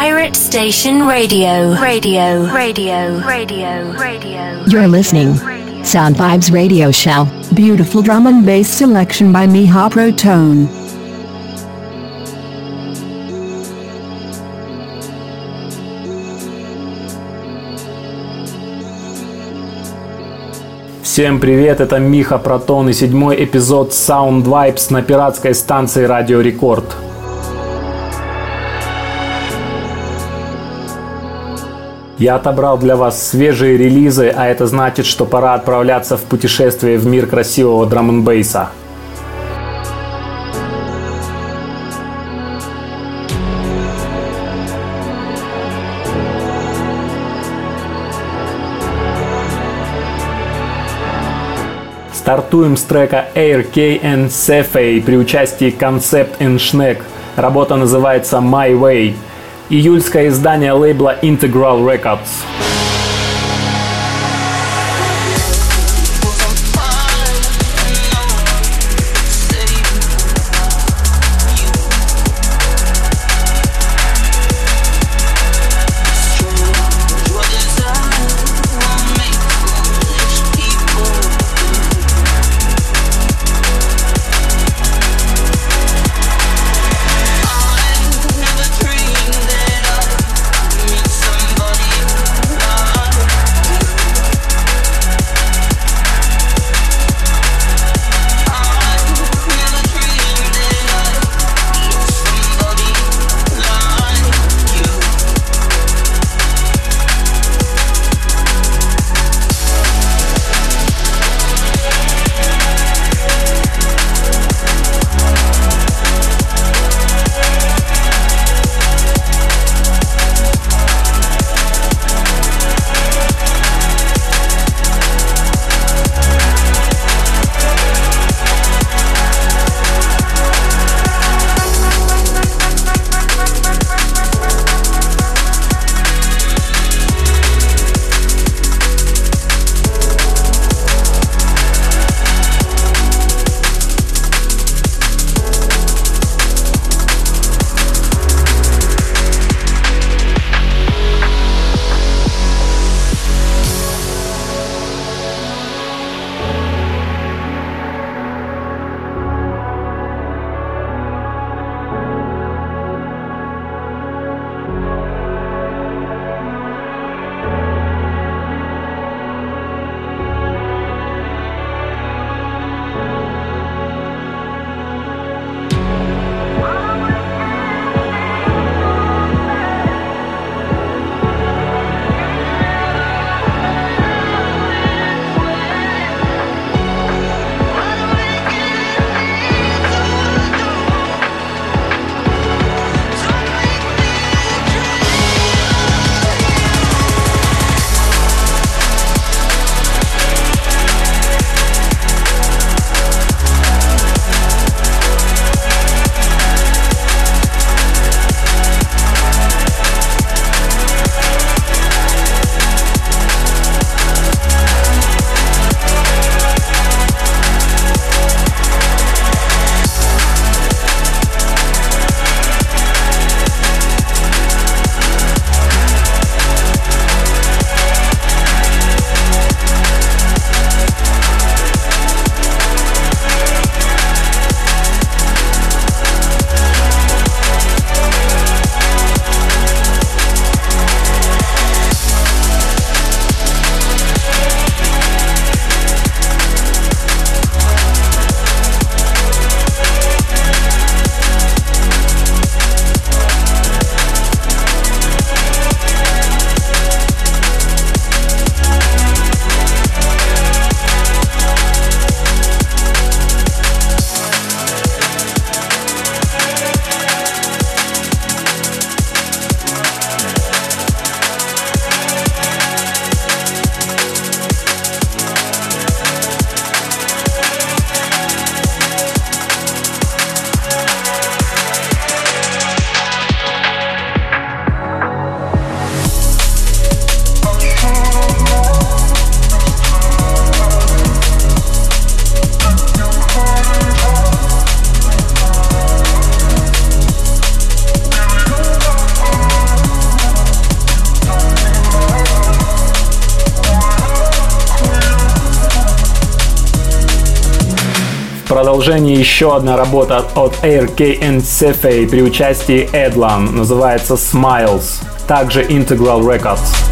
Pirate Station Radio. Radio. Radio. Radio. Radio. You're listening. Sound Vibes Radio Show. Beautiful drum and bass selection by Miha Protone. Всем привет, это Миха Протон и седьмой эпизод Sound Vibes на пиратской станции Радио Рекорд. Я отобрал для вас свежие релизы, а это значит, что пора отправляться в путешествие в мир красивого драм н бейса Стартуем с трека Air K and Cephei при участии Concept and Schneck. Работа называется My Way. Июльское издание лейбла Integral Records. Продолжение еще одна работа от ARK and Cephei при участии Edlan. Называется Smiles. Также Integral Records.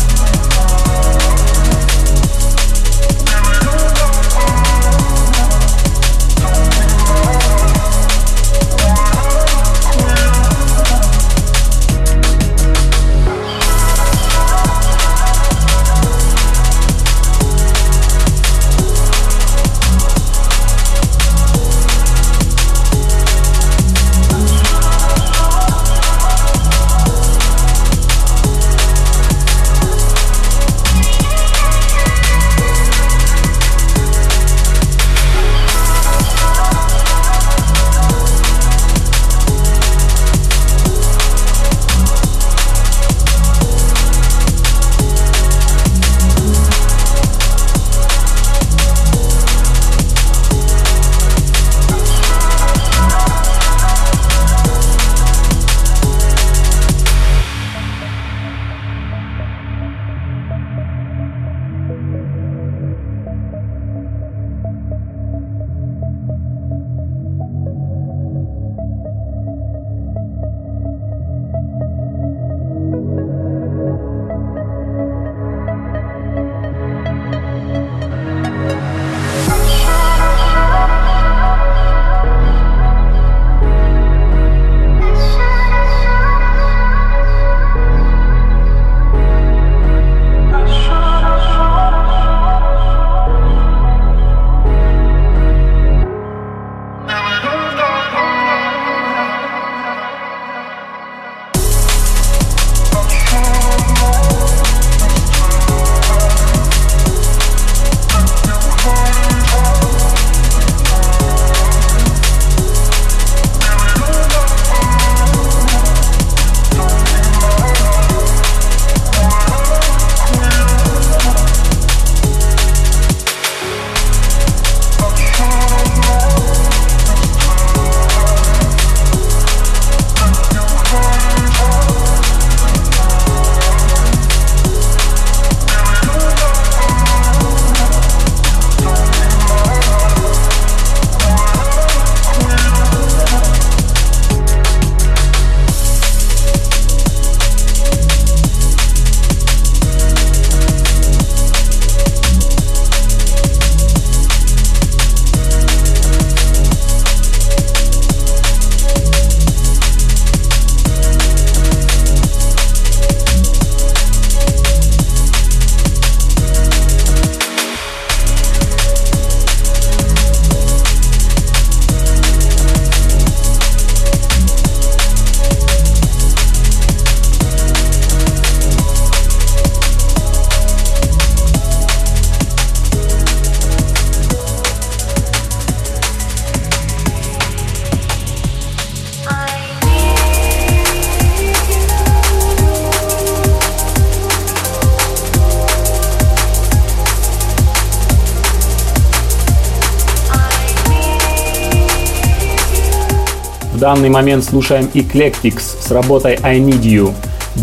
Данный момент слушаем Eclectics с работой I Need You,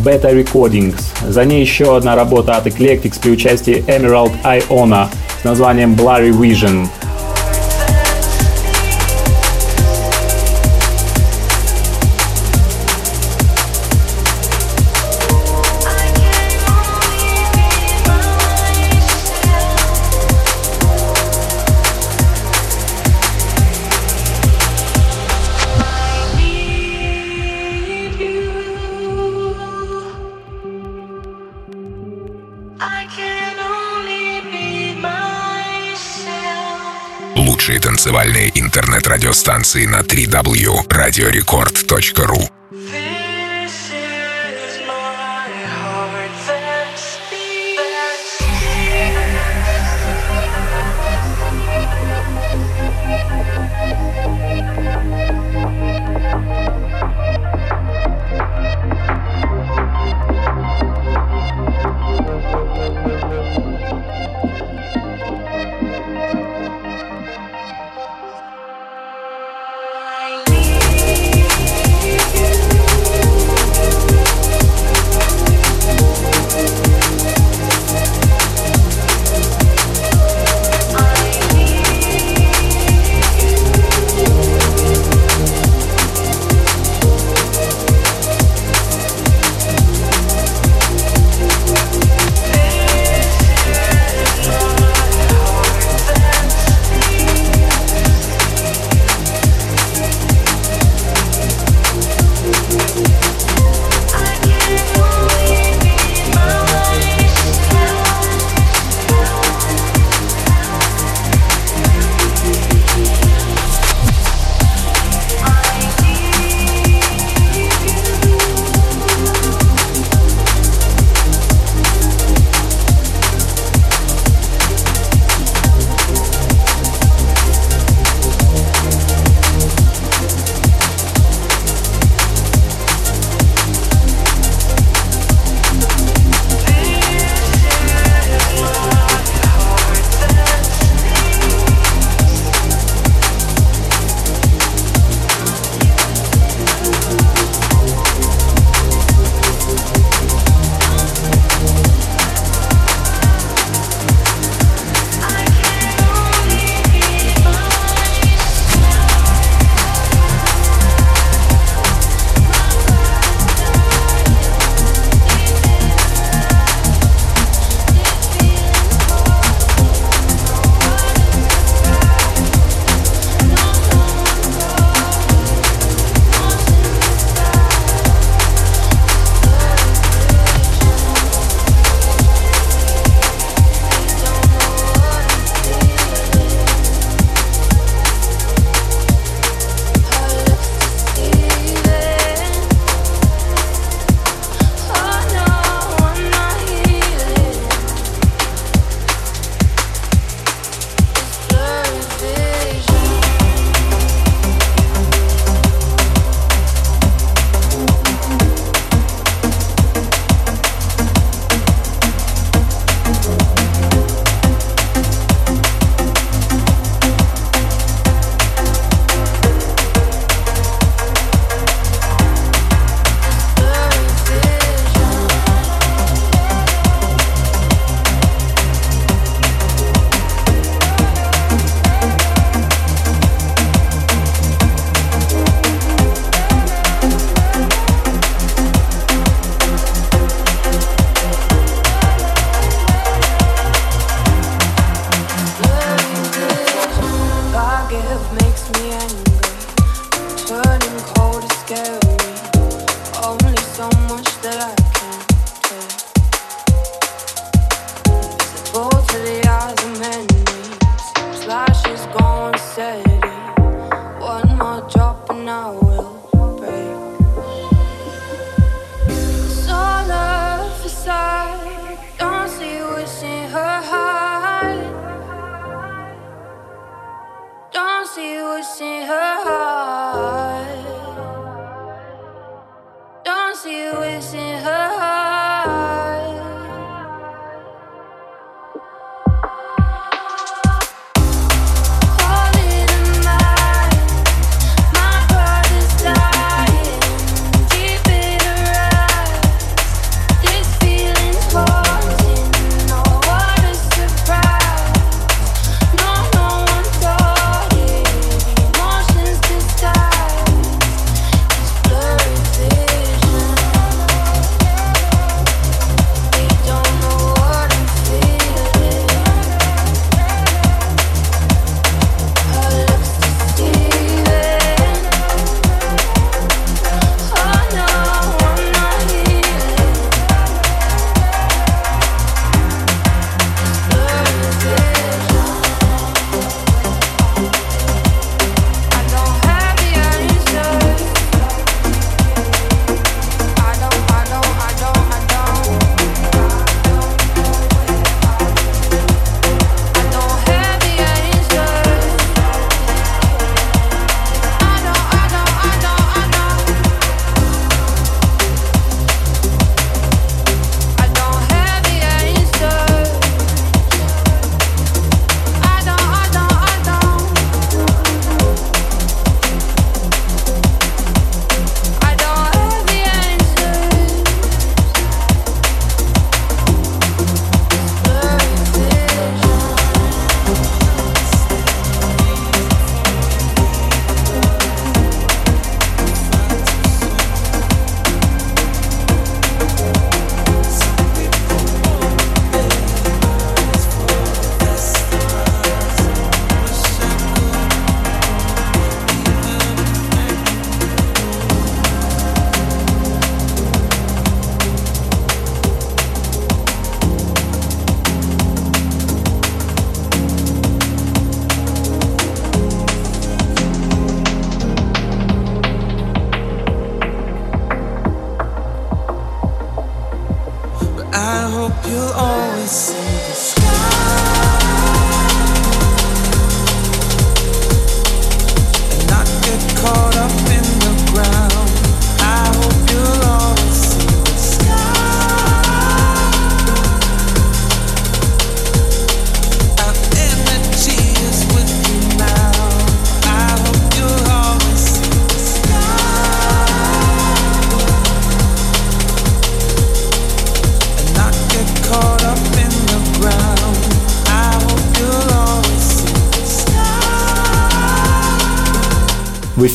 Beta Recordings. За ней еще одна работа от Eclectics при участии Emerald Iona с названием Blurry Vision. Танцевальные интернет-радиостанции на 3w radiorecord.ru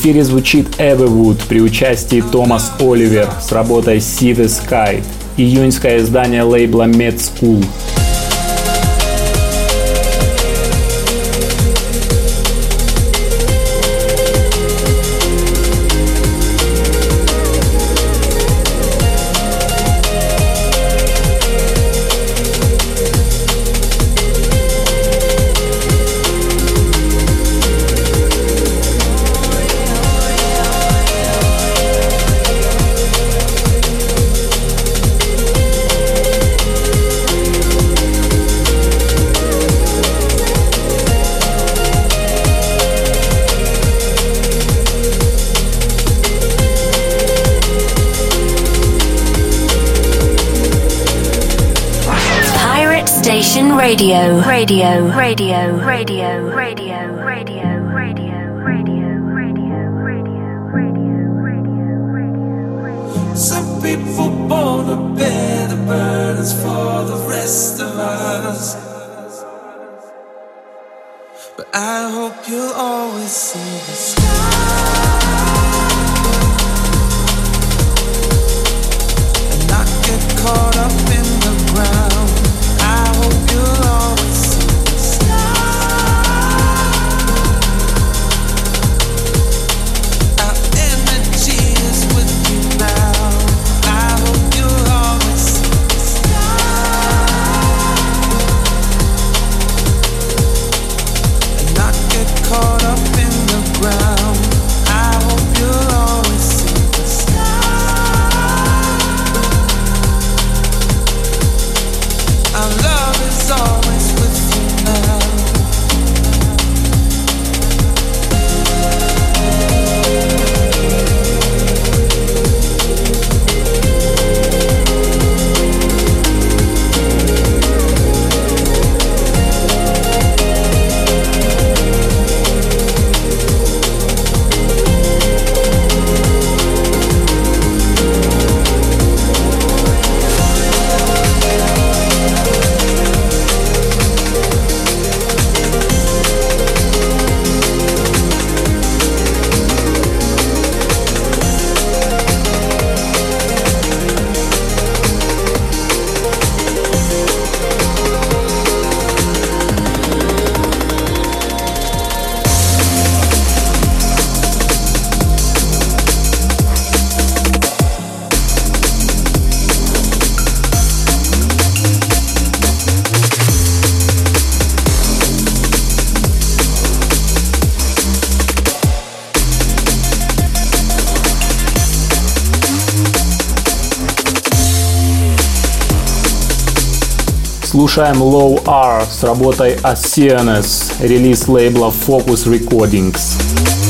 эфире звучит Everwood при участии Томас Оливер с работой See the Sky, июньское издание лейбла Med School. Radio, radio, radio, radio, radio, radio, radio, radio, radio, radio, radio, radio. Radio. Some people born to bear the burdens for the rest of us. But I hope you'll always see the sky. Слушаем Low R с работой Oceanus, релиз лейбла Focus Recordings.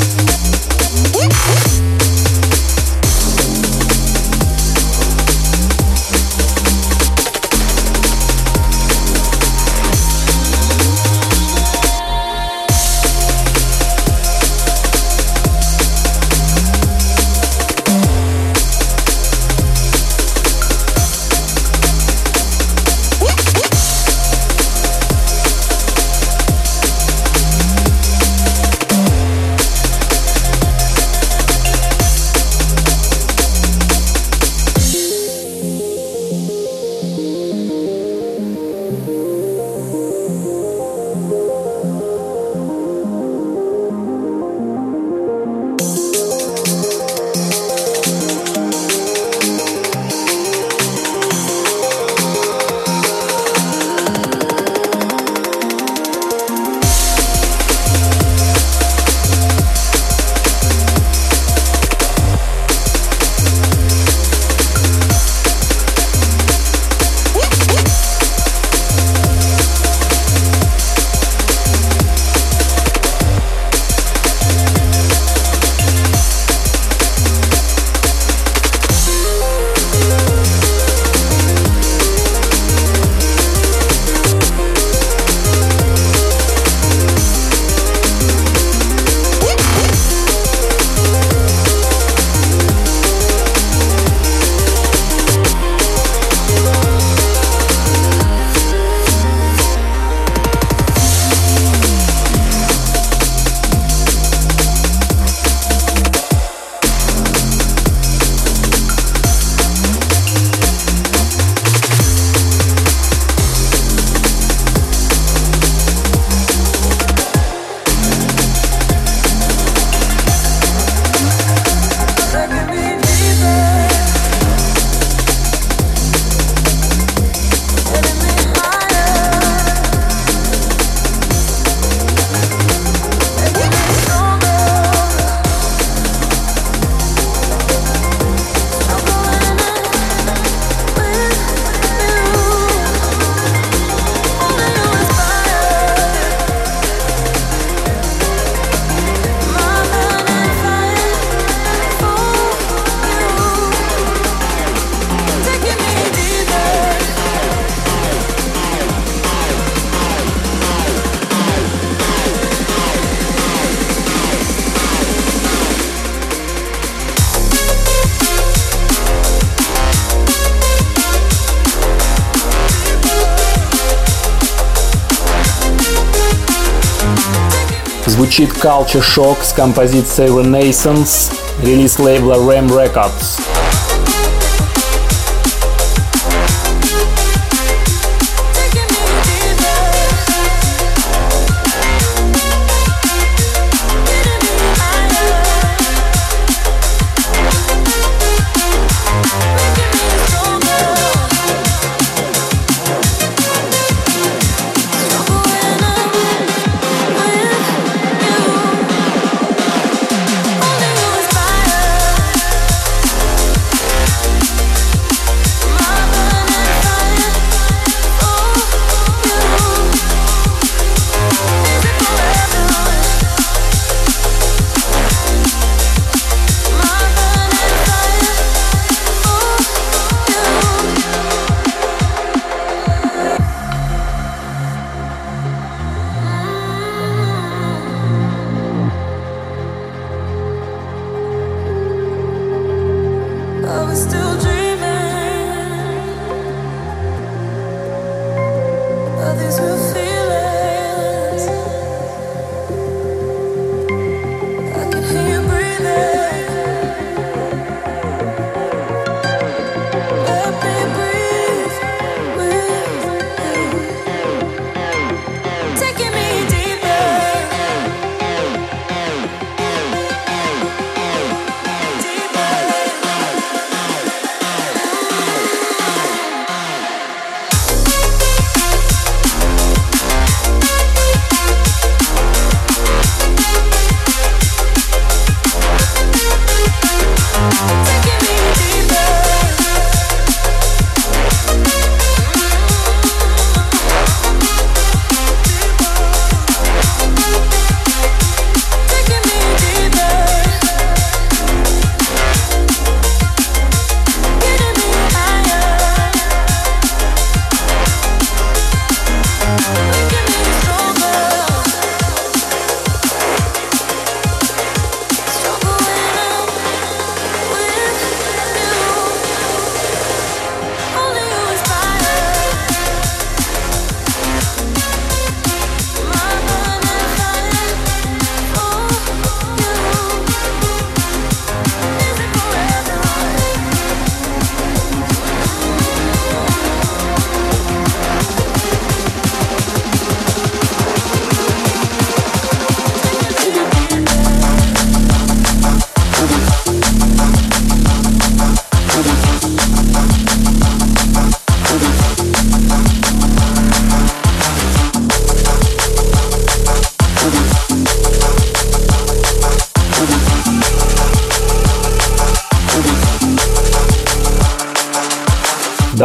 звучит Culture Shock с композицией Renaissance, релиз лейбла Ram Records.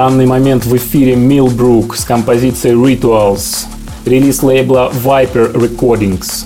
Данный момент в эфире Millbrook с композицией Rituals, релиз лейбла Viper Recordings.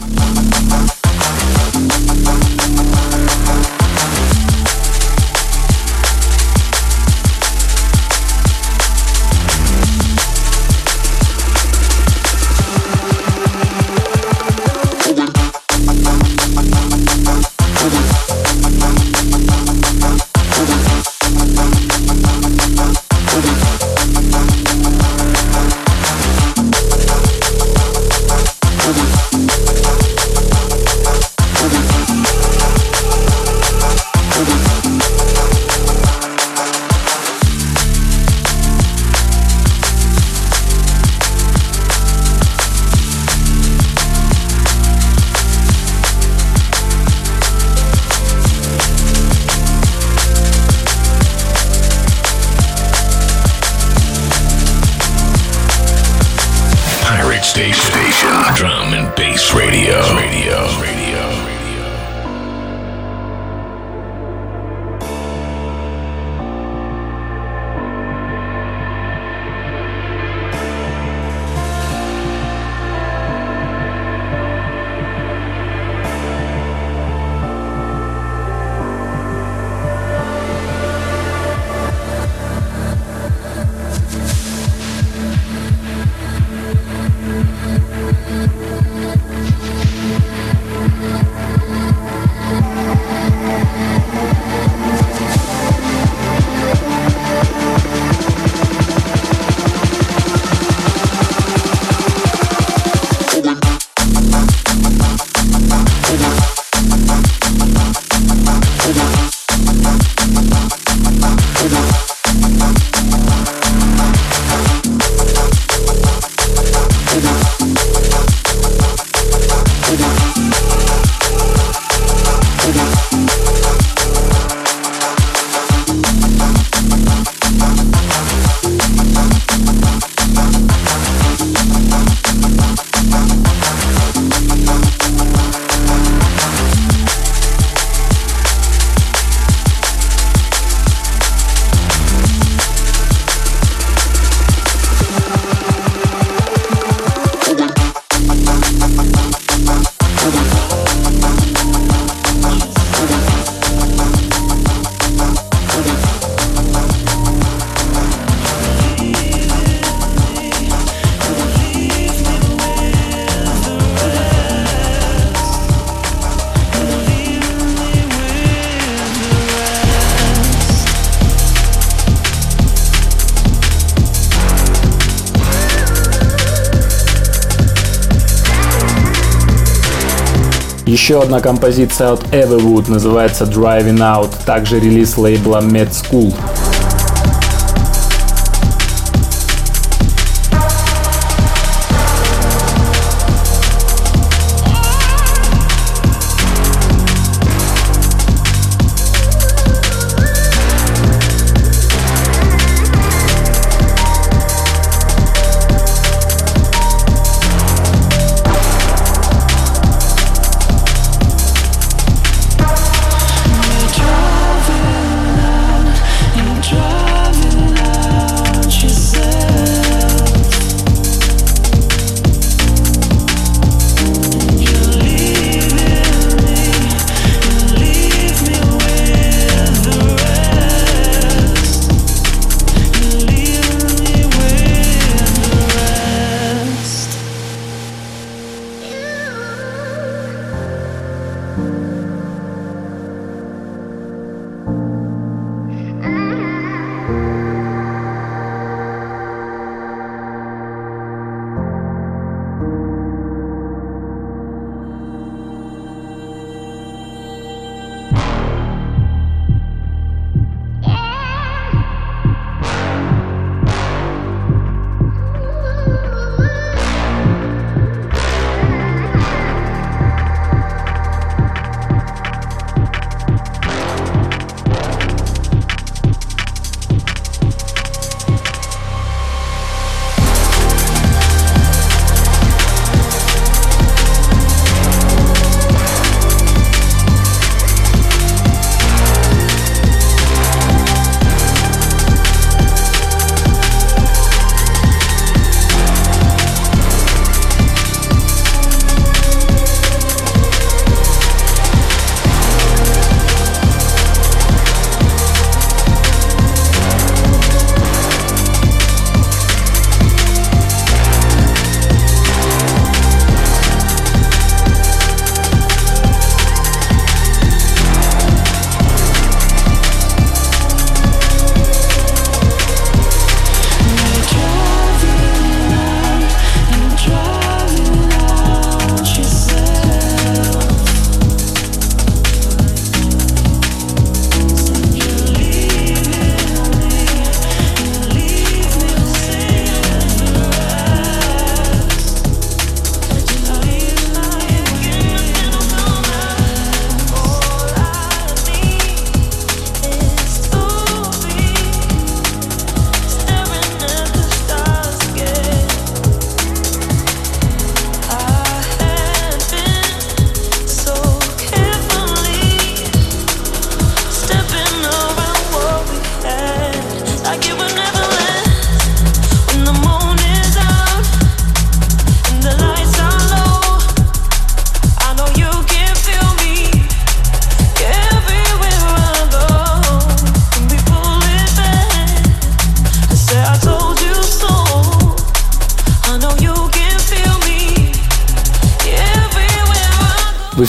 Еще одна композиция от Everwood называется Driving Out, также релиз лейбла Med School.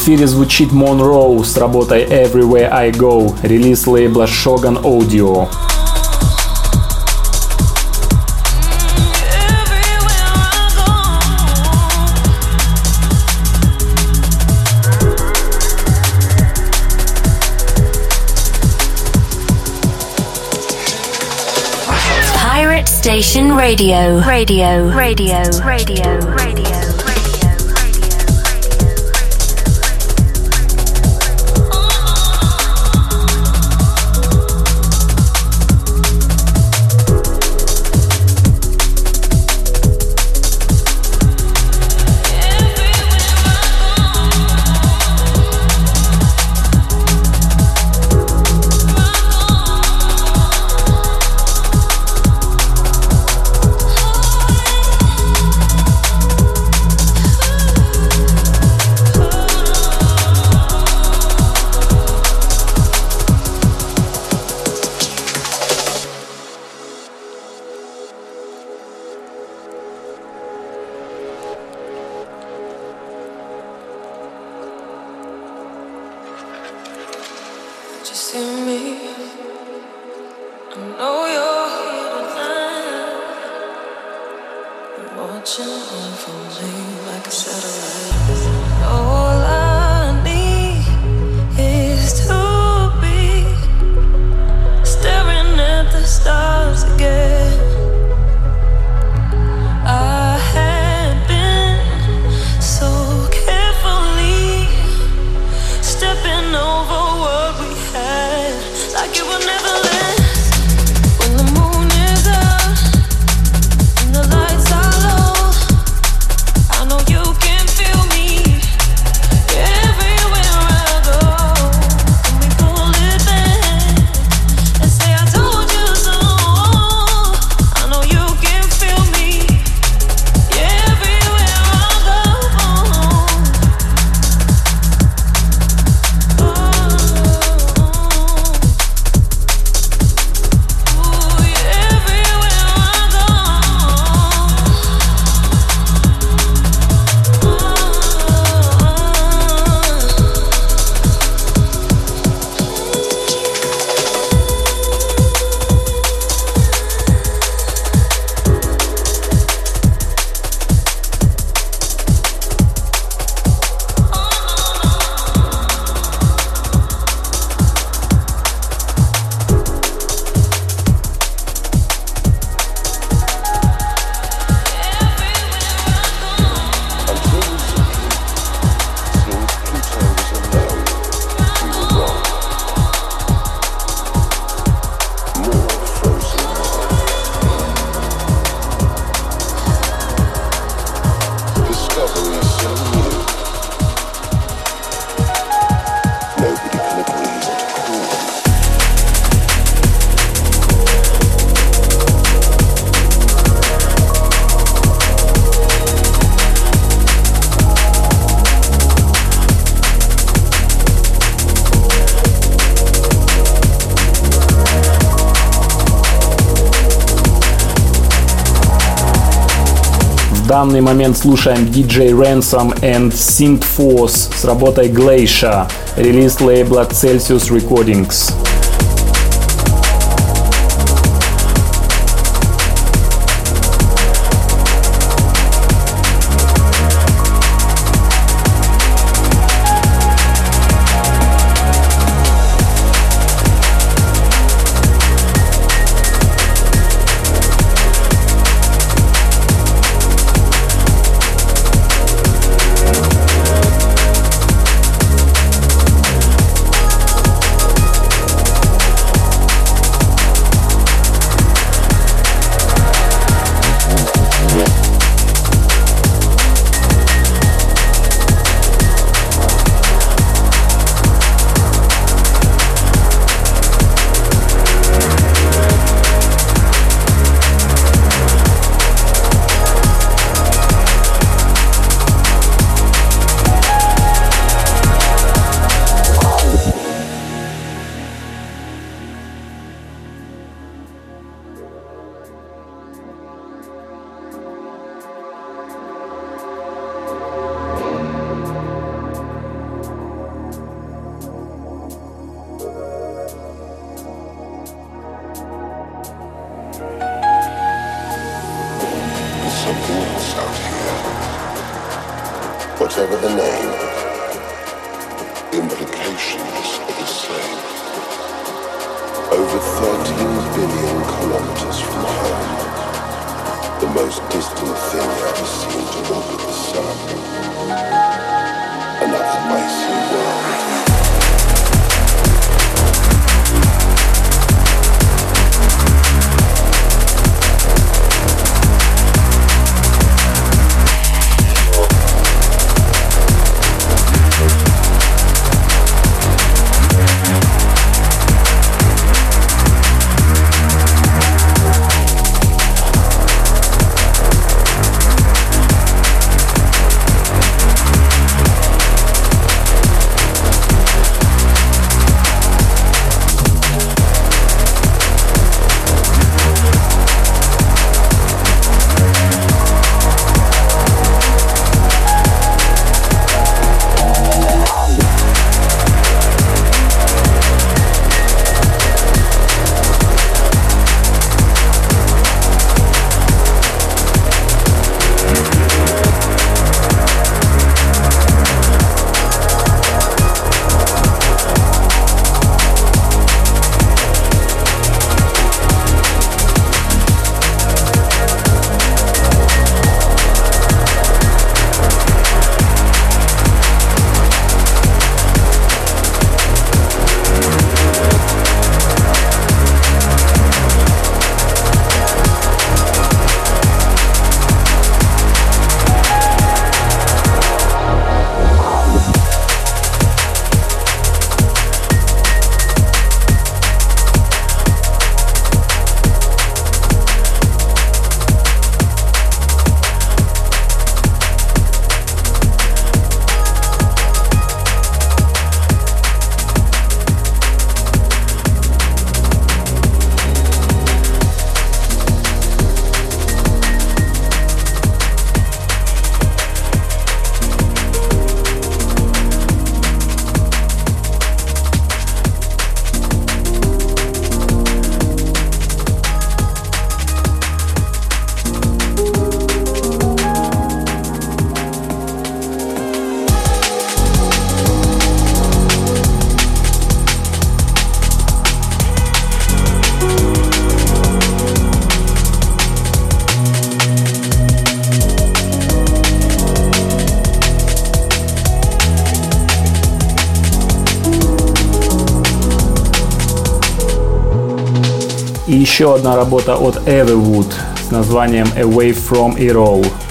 Эфире звучит Monroe с работой Everywhere I Go, релиз лейбла Shogun Audio. Station Radio. Radio. Radio. Radio. Radio. Данный момент слушаем DJ Ransom and Synth Force с работой Glacier, релиз лейбла Celsius Recordings. еще одна работа от Everwood с названием Away from It All.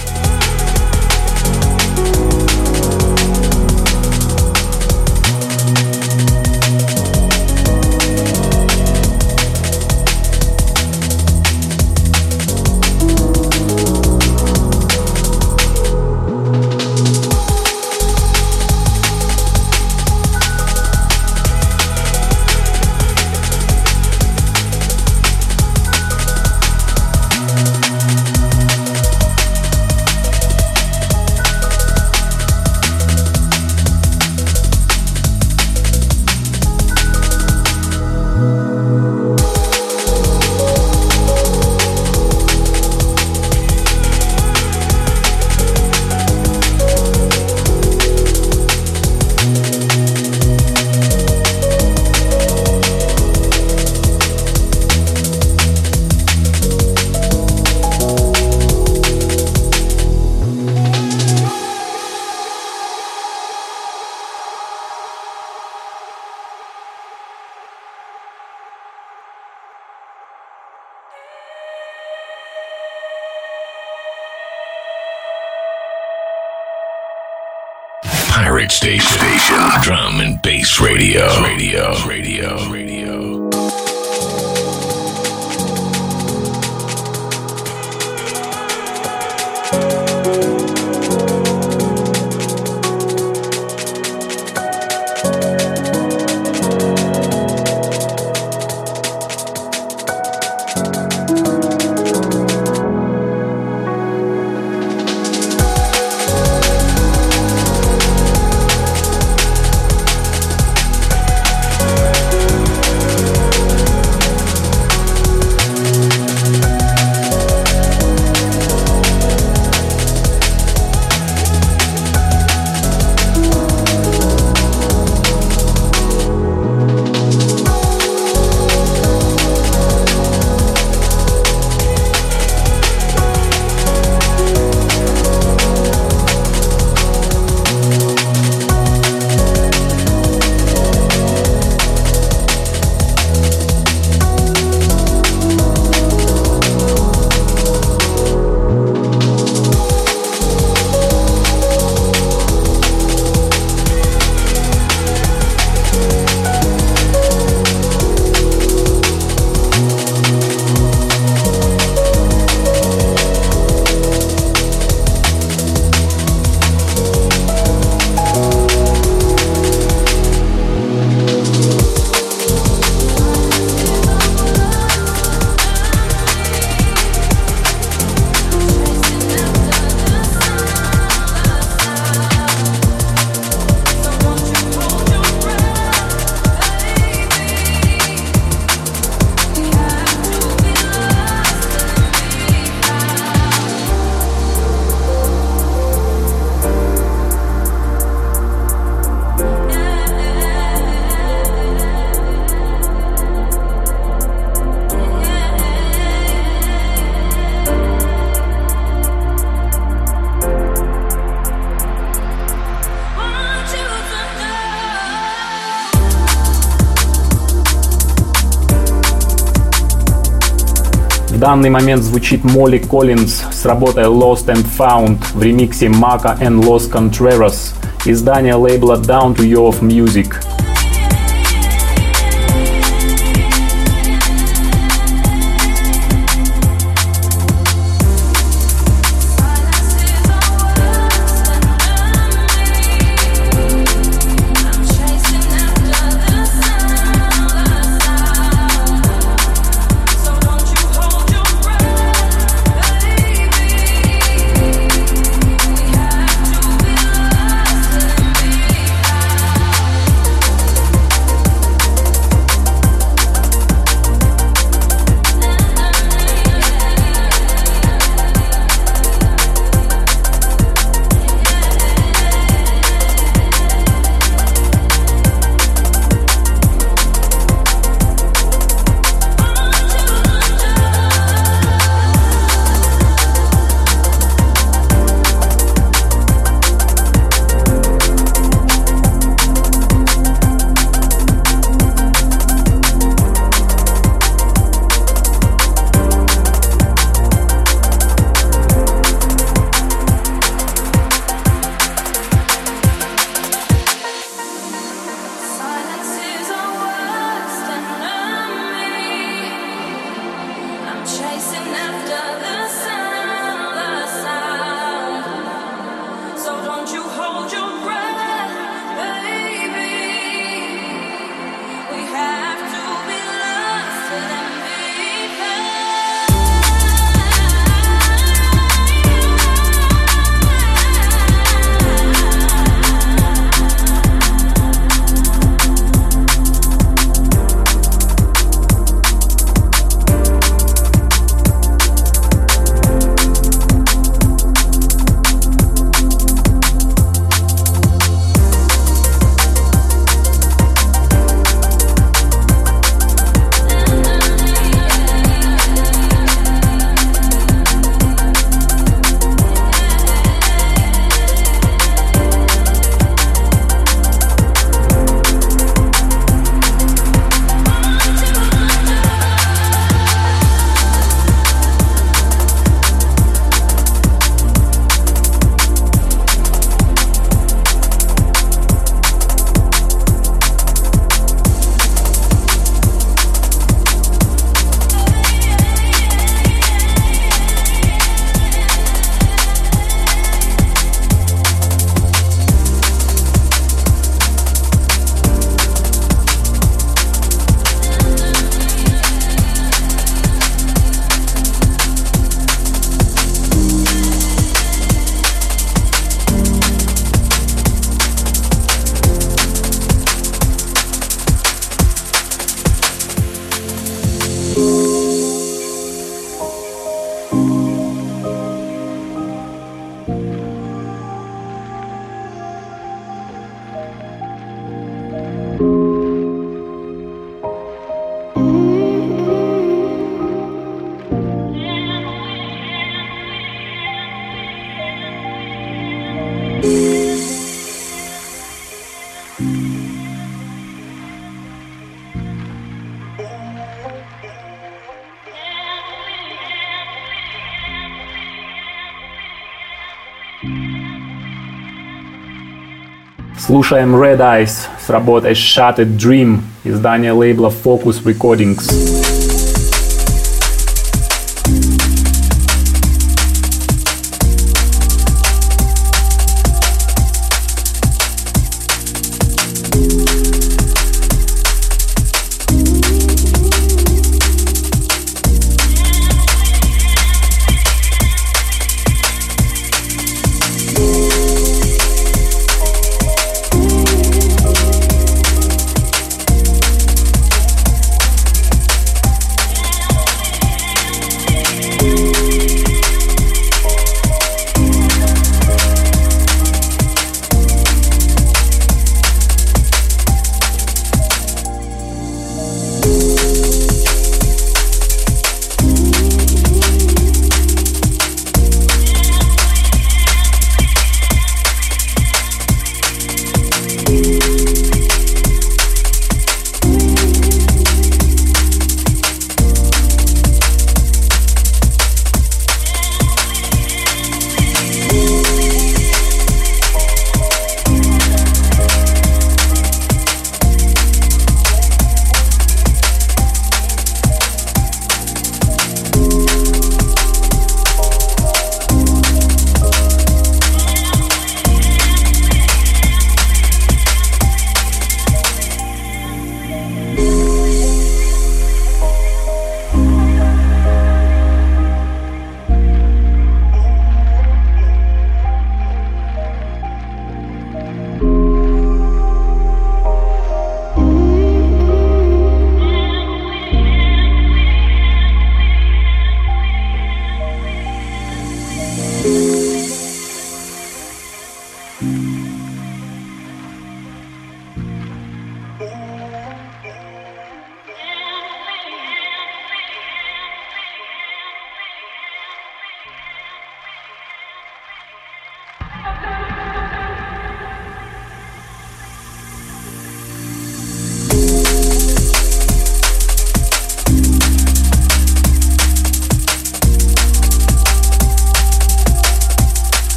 Данный момент звучит Молли Коллинз с работой Lost and Found в ремиксе Мака and Los Contreras, издание лейбла Down to You of Music. Слушаем Red Eyes с работой Shattered Dream, издание лейбла Focus Recordings.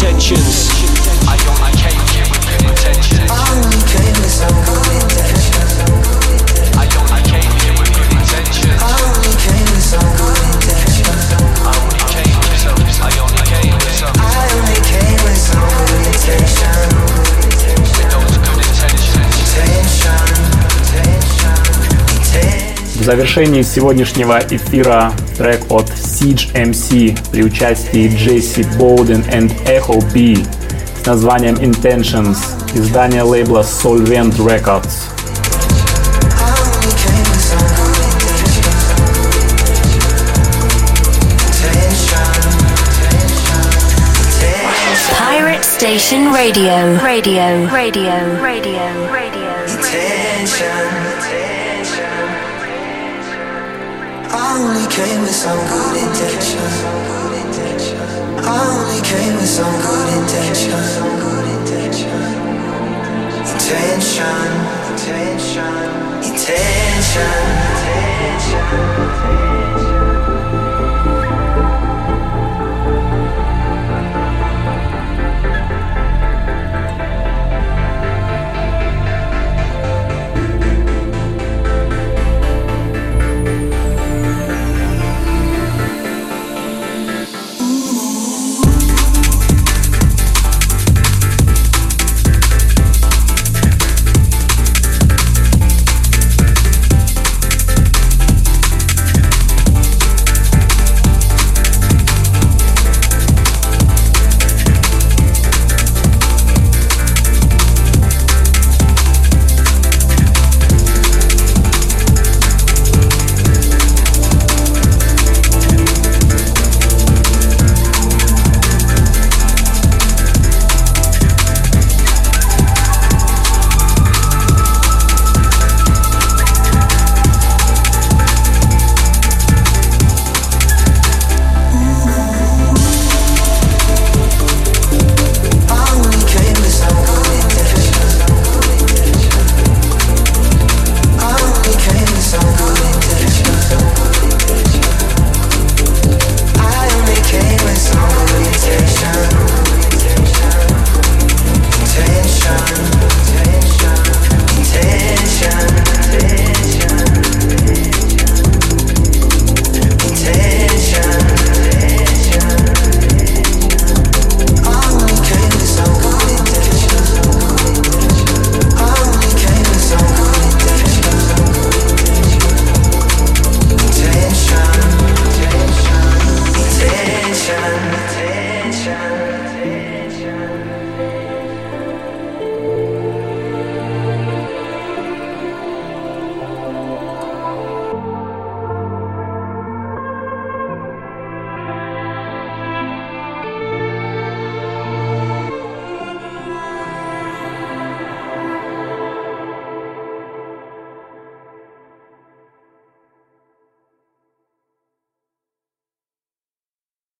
intentions. завершении сегодняшнего эфира трек от Siege MC при участии Джесси Боуден and Echo B с названием Intentions, издание лейбла Solvent Records. Pirate Station Radio, radio, radio, radio. radio. only came with some good intentions. I only came with some good intentions. Intention, intention, intention. intention.